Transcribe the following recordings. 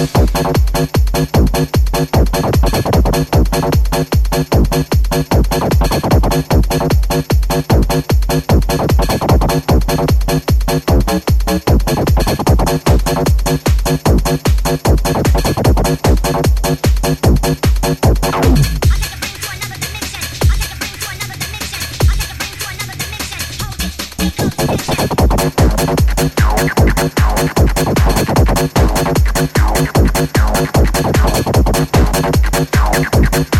Musik Thank you.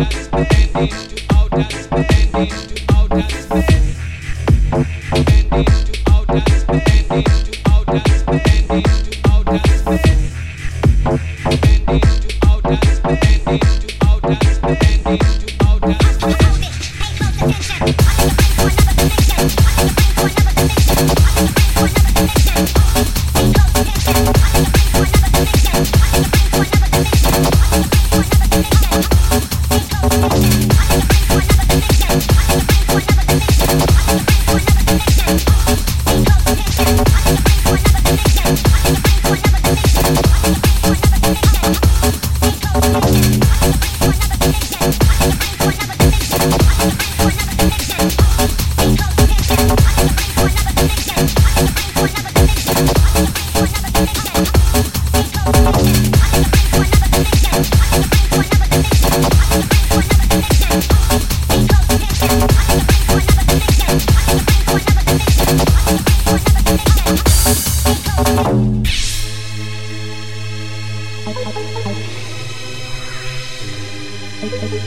out, that's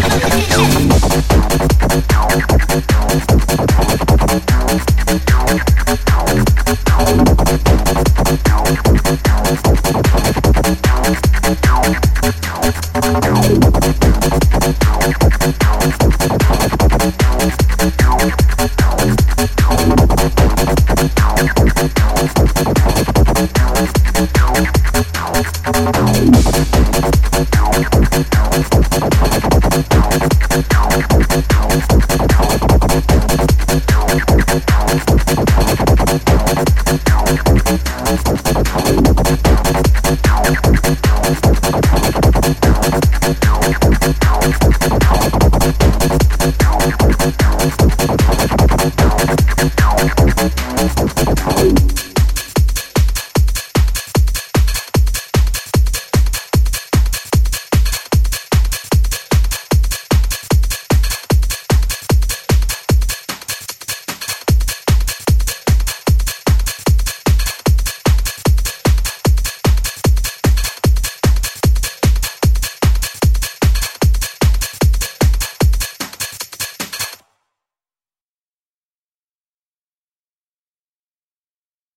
Thank you.